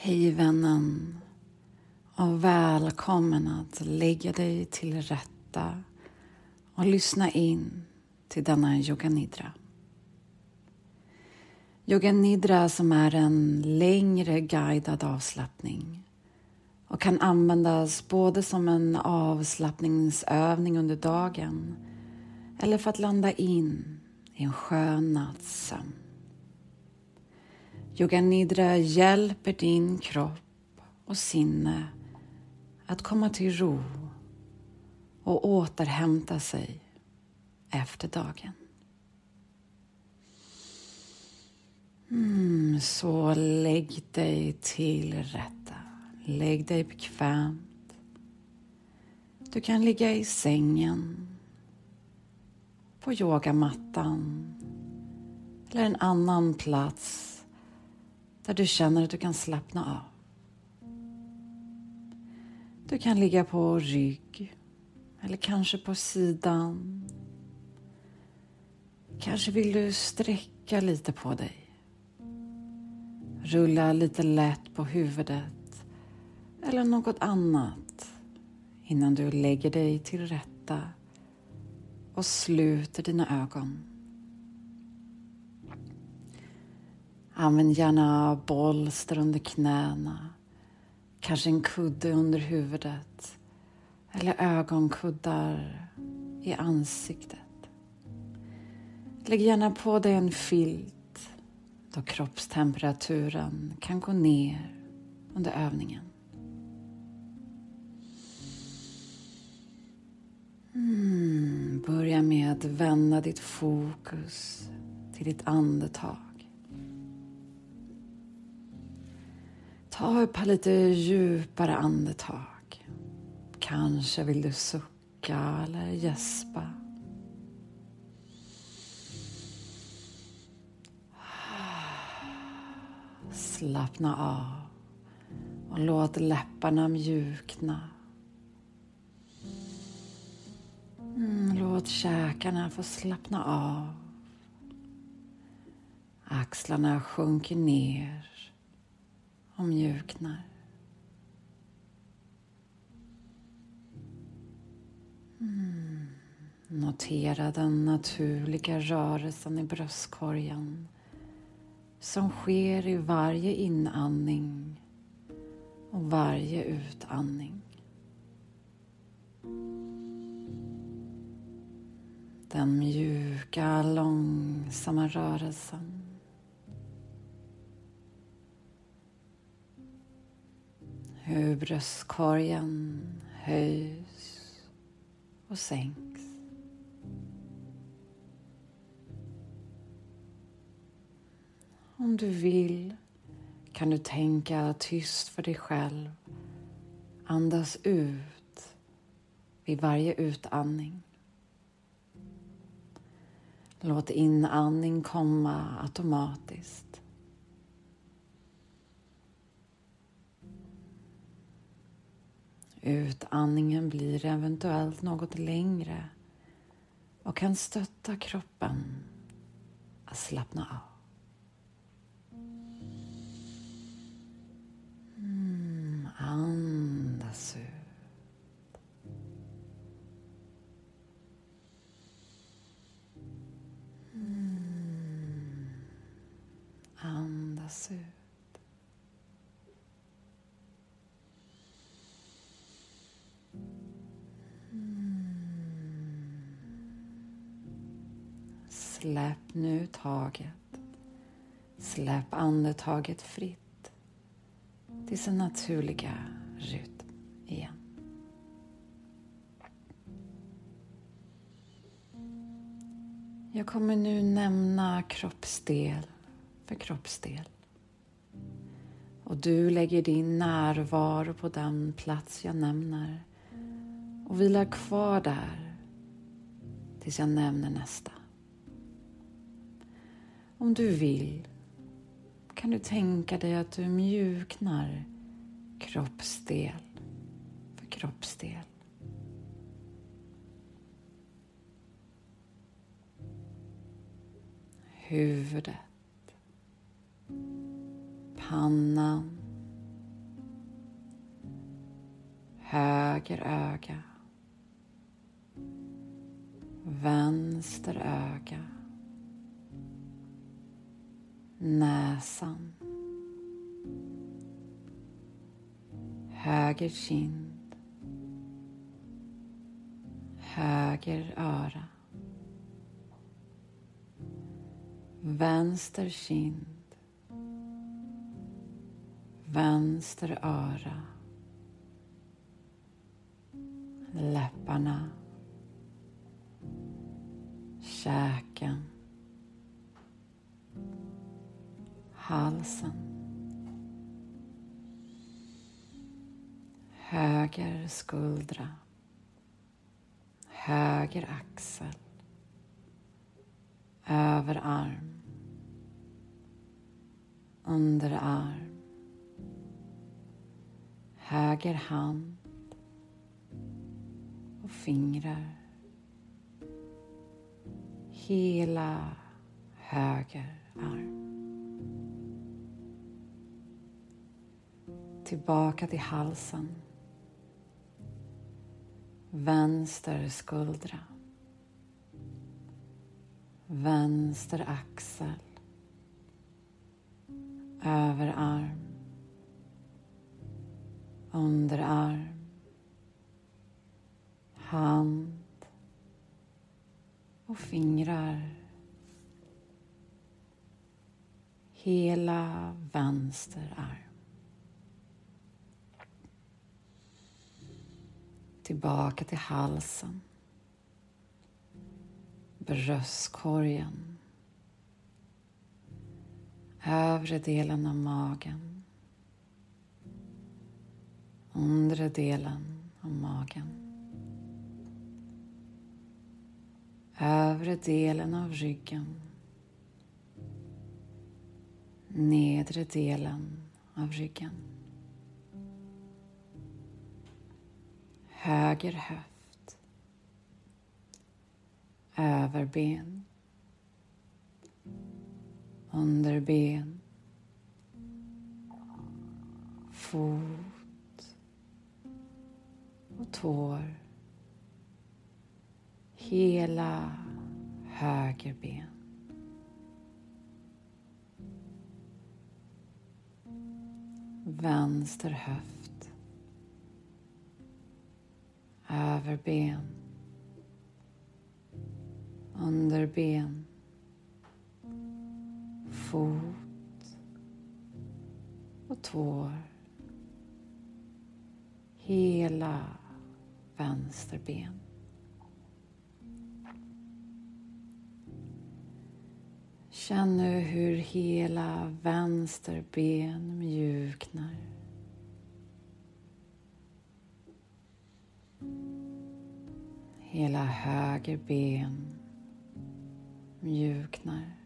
Hej vännen och välkommen att lägga dig till rätta och lyssna in till denna yoga nidra. Yoga nidra som är en längre guidad avslappning och kan användas både som en avslappningsövning under dagen eller för att landa in i en skön natts sömn. Yoga Nidra hjälper din kropp och sinne att komma till ro och återhämta sig efter dagen. Mm, så lägg dig till rätta. Lägg dig bekvämt. Du kan ligga i sängen, på yogamattan eller en annan plats där du känner att du kan slappna av. Du kan ligga på rygg eller kanske på sidan. Kanske vill du sträcka lite på dig. Rulla lite lätt på huvudet eller något annat innan du lägger dig till rätta och sluter dina ögon. Använd gärna bolster under knäna, kanske en kudde under huvudet eller ögonkuddar i ansiktet. Lägg gärna på dig en filt då kroppstemperaturen kan gå ner under övningen. Mm, börja med att vända ditt fokus till ditt andetag. Ta ett par lite djupare andetag. Kanske vill du sucka eller gäspa. Slappna av och låt läpparna mjukna. Mm, låt käkarna få slappna av. Axlarna sjunker ner och mjuknar. Mm. Notera den naturliga rörelsen i bröstkorgen som sker i varje inandning och varje utandning. Den mjuka, långsamma rörelsen hur bröstkorgen höjs och sänks. Om du vill kan du tänka tyst för dig själv. Andas ut vid varje utandning. Låt inandning komma automatiskt. Utandningen blir eventuellt något längre och kan stötta kroppen att slappna av. Mm, andas ut. Mm, andas ut. Släpp nu taget. Släpp andetaget fritt till sin naturliga rytm igen. Jag kommer nu nämna kroppsdel för kroppsdel. Och du lägger din närvaro på den plats jag nämner och vilar kvar där tills jag nämner nästa. Om du vill kan du tänka dig att du mjuknar kroppsdel för kroppsdel. Huvudet pannan, höger öga, vänster öga, näsan, höger kind, höger öra, vänster kind, vänster öra, läpparna, käken, halsen, höger skuldra, höger axel, överarm, underarm, höger hand. Och fingrar. Hela höger arm. Tillbaka till halsen. Vänster skuldra. Vänster axel. Överarm underarm, hand och fingrar. Hela vänster arm. Tillbaka till halsen. Bröstkorgen. Övre delen av magen undre delen av magen. Övre delen av ryggen. Nedre delen av ryggen. Höger höft. Överben. Underben. Fot och tår. Hela höger ben. Vänster höft. Överben. Underben. Fot och tår. Hela vänsterben. Känn nu hur hela vänster ben mjuknar. Hela höger ben mjuknar.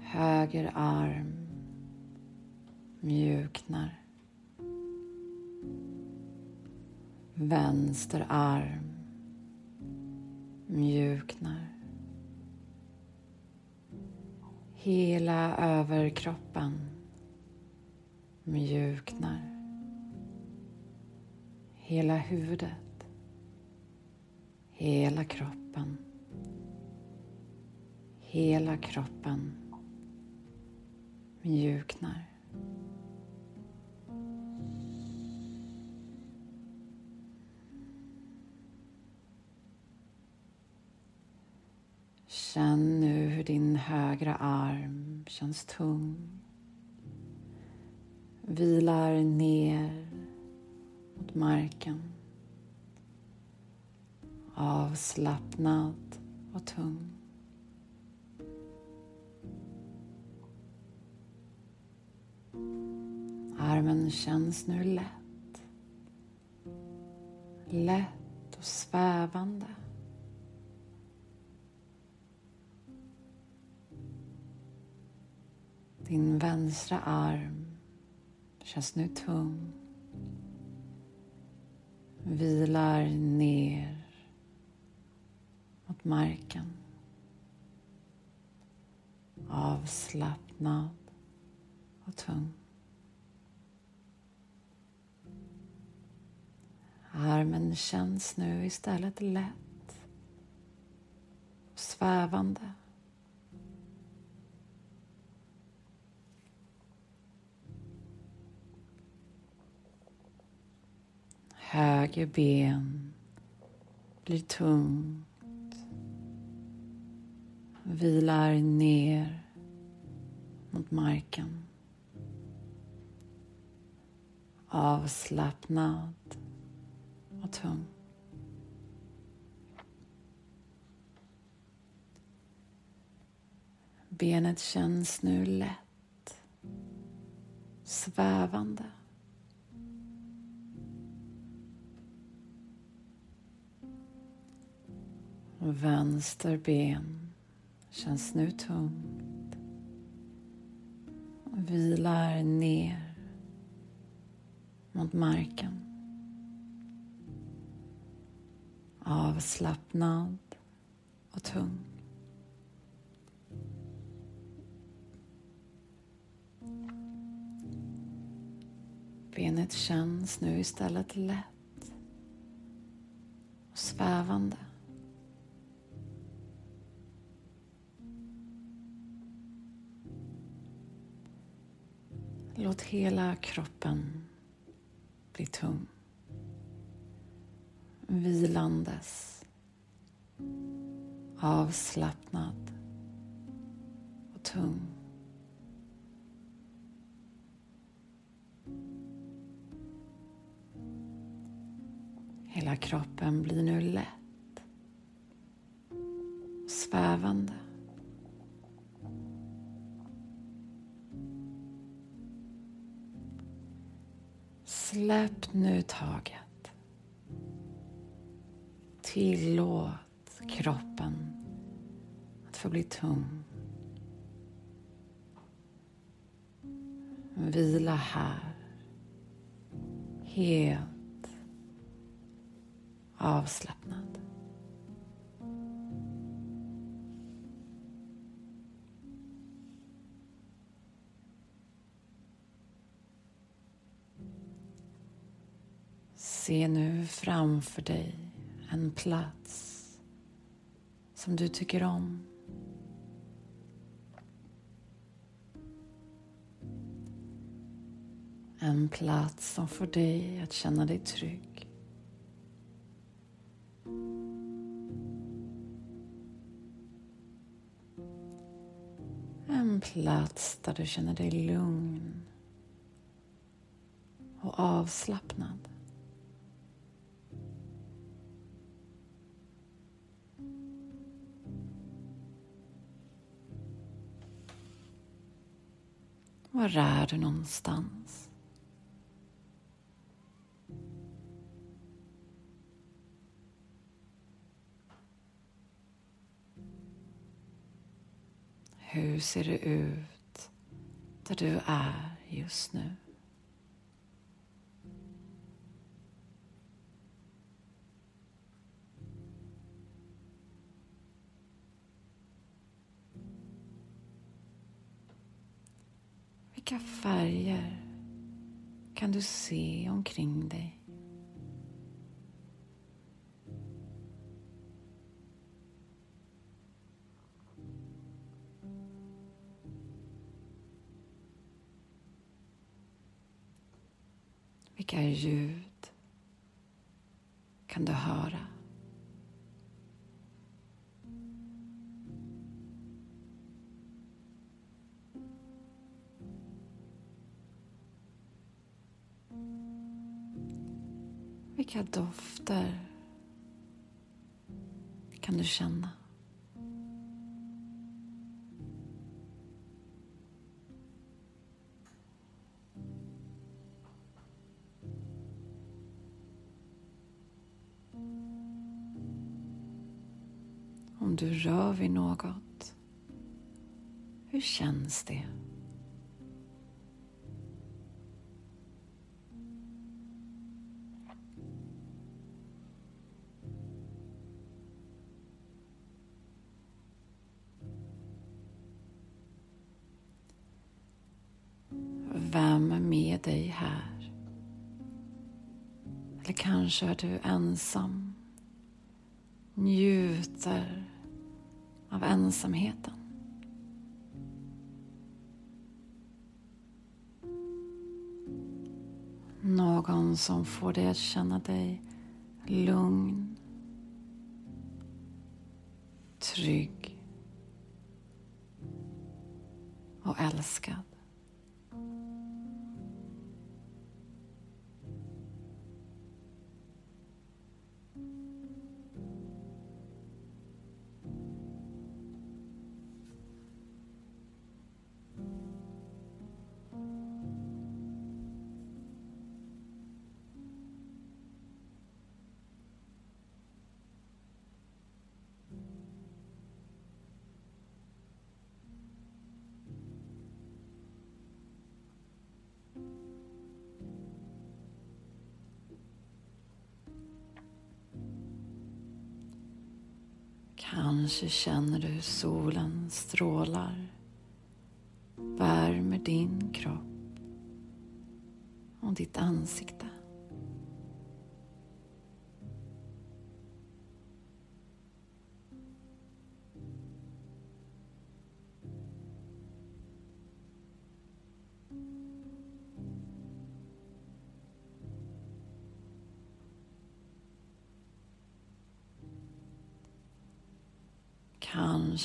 Höger arm mjuknar. Vänster arm mjuknar. Hela överkroppen mjuknar. Hela huvudet. Hela kroppen. Hela kroppen mjuknar. Känn nu hur din högra arm känns tung. Vilar ner mot marken. Avslappnad och tung. Armen känns nu lätt. Lätt och svävande. Din vänstra arm känns nu tung. Vilar ner mot marken. Avslappnad och tung. Armen känns nu istället lätt och svävande. Höger ben blir tungt. Vilar ner mot marken. Avslappnad och tung. Benet känns nu lätt, svävande. Vänster ben känns nu tungt. Vilar ner mot marken. Avslappnad och tung. Benet känns nu istället lätt och svävande. Låt hela kroppen bli tung. Vilandes. Avslappnad och tung. Hela kroppen blir nu lätt och svävande. Släpp nu taget. Tillåt kroppen att få bli tung. Vila här. Helt avslappnad. Se nu framför dig en plats som du tycker om. En plats som får dig att känna dig trygg. En plats där du känner dig lugn och avslappnad. Var är du någonstans? Hur ser det ut där du är just nu? Vilka färger kan du se omkring dig? Vilka ljud kan du höra? Vilka dofter kan du känna? Om du rör vid något, hur känns det? Kanske är du ensam, njuter av ensamheten. Någon som får dig att känna dig lugn, trygg och älskad. Kanske känner du hur solen strålar, värmer din kropp och ditt ansikte.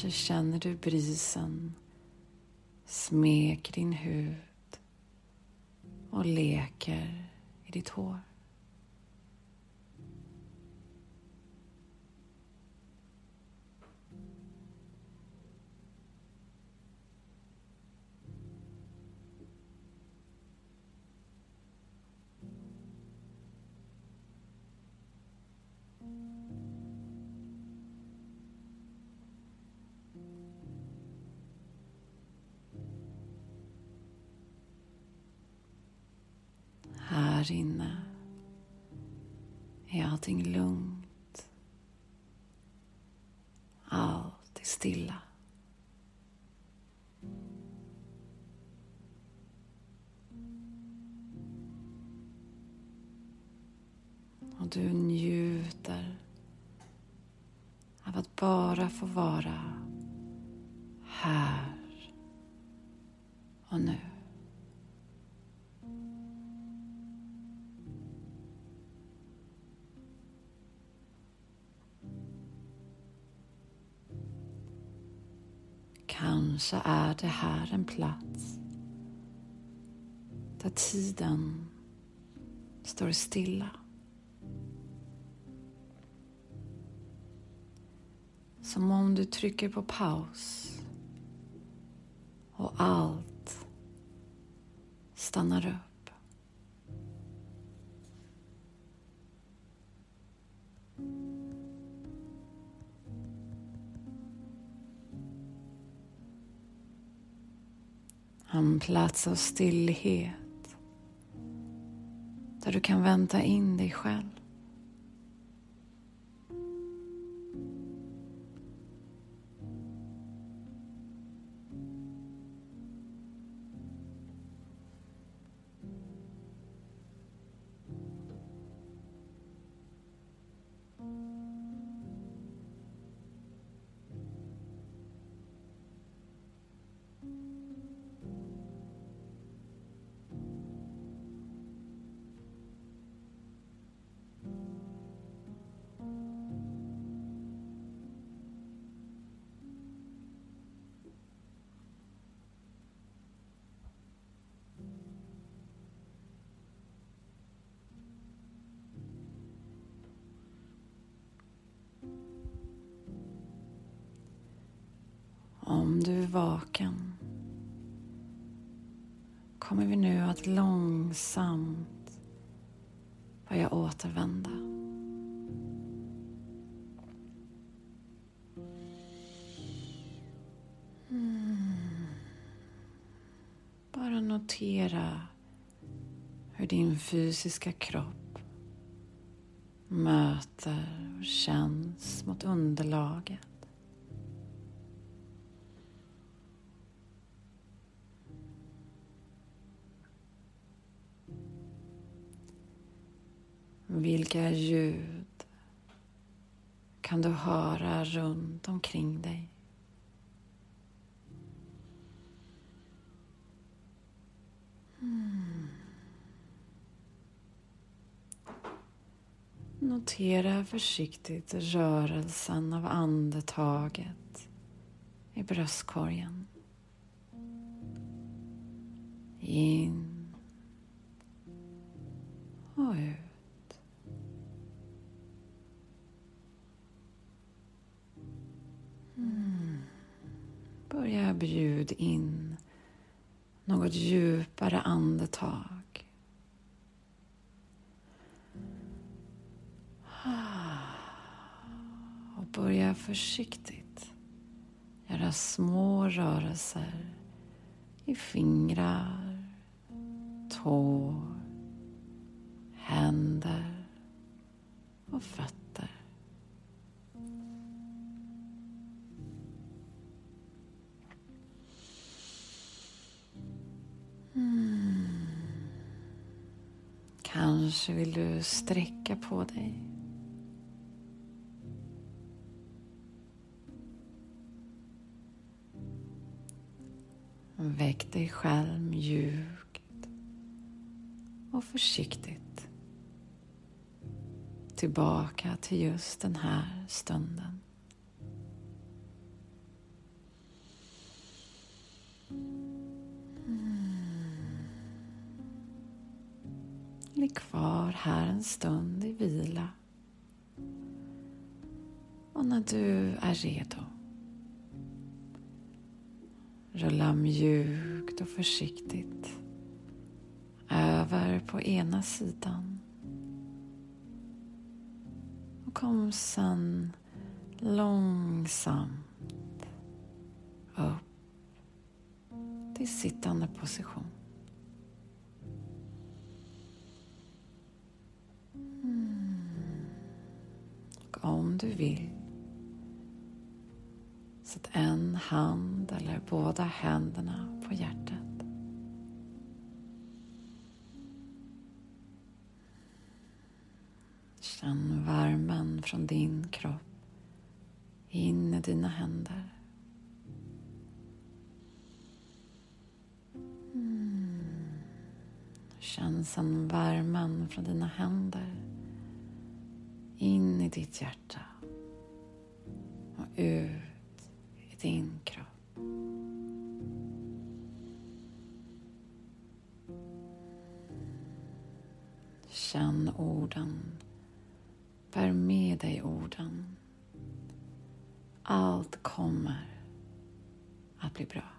Kanske känner du brisen smeker din hud och leker i ditt hår. Allting lugnt. Allt är stilla. Och du njuter av att bara få vara här och nu. Kanske är det här en plats där tiden står stilla. Som om du trycker på paus och allt stannar upp. En plats av stillhet där du kan vänta in dig själv. Vaken kommer vi nu att långsamt börja återvända. Mm. Bara notera hur din fysiska kropp möter och känns mot underlaget. Vilka ljud kan du höra runt omkring dig? Mm. Notera försiktigt rörelsen av andetaget i bröstkorgen. In och ut. Börja bjud in något djupare andetag. Och börja försiktigt göra små rörelser i fingrar, tår, händer och fötter. Kanske vill du sträcka på dig. Väck dig själv mjukt och försiktigt tillbaka till just den här stunden. Dig kvar här en stund i vila. Och när du är redo rulla mjukt och försiktigt över på ena sidan och kom sen långsamt upp till sittande position. Om du vill. Sätt en hand eller båda händerna på hjärtat. Känn värmen från din kropp in i dina händer. Mm. Känn sedan värmen från dina händer in i ditt hjärta och ut i din kropp. Känn orden. Bär med dig orden. Allt kommer att bli bra.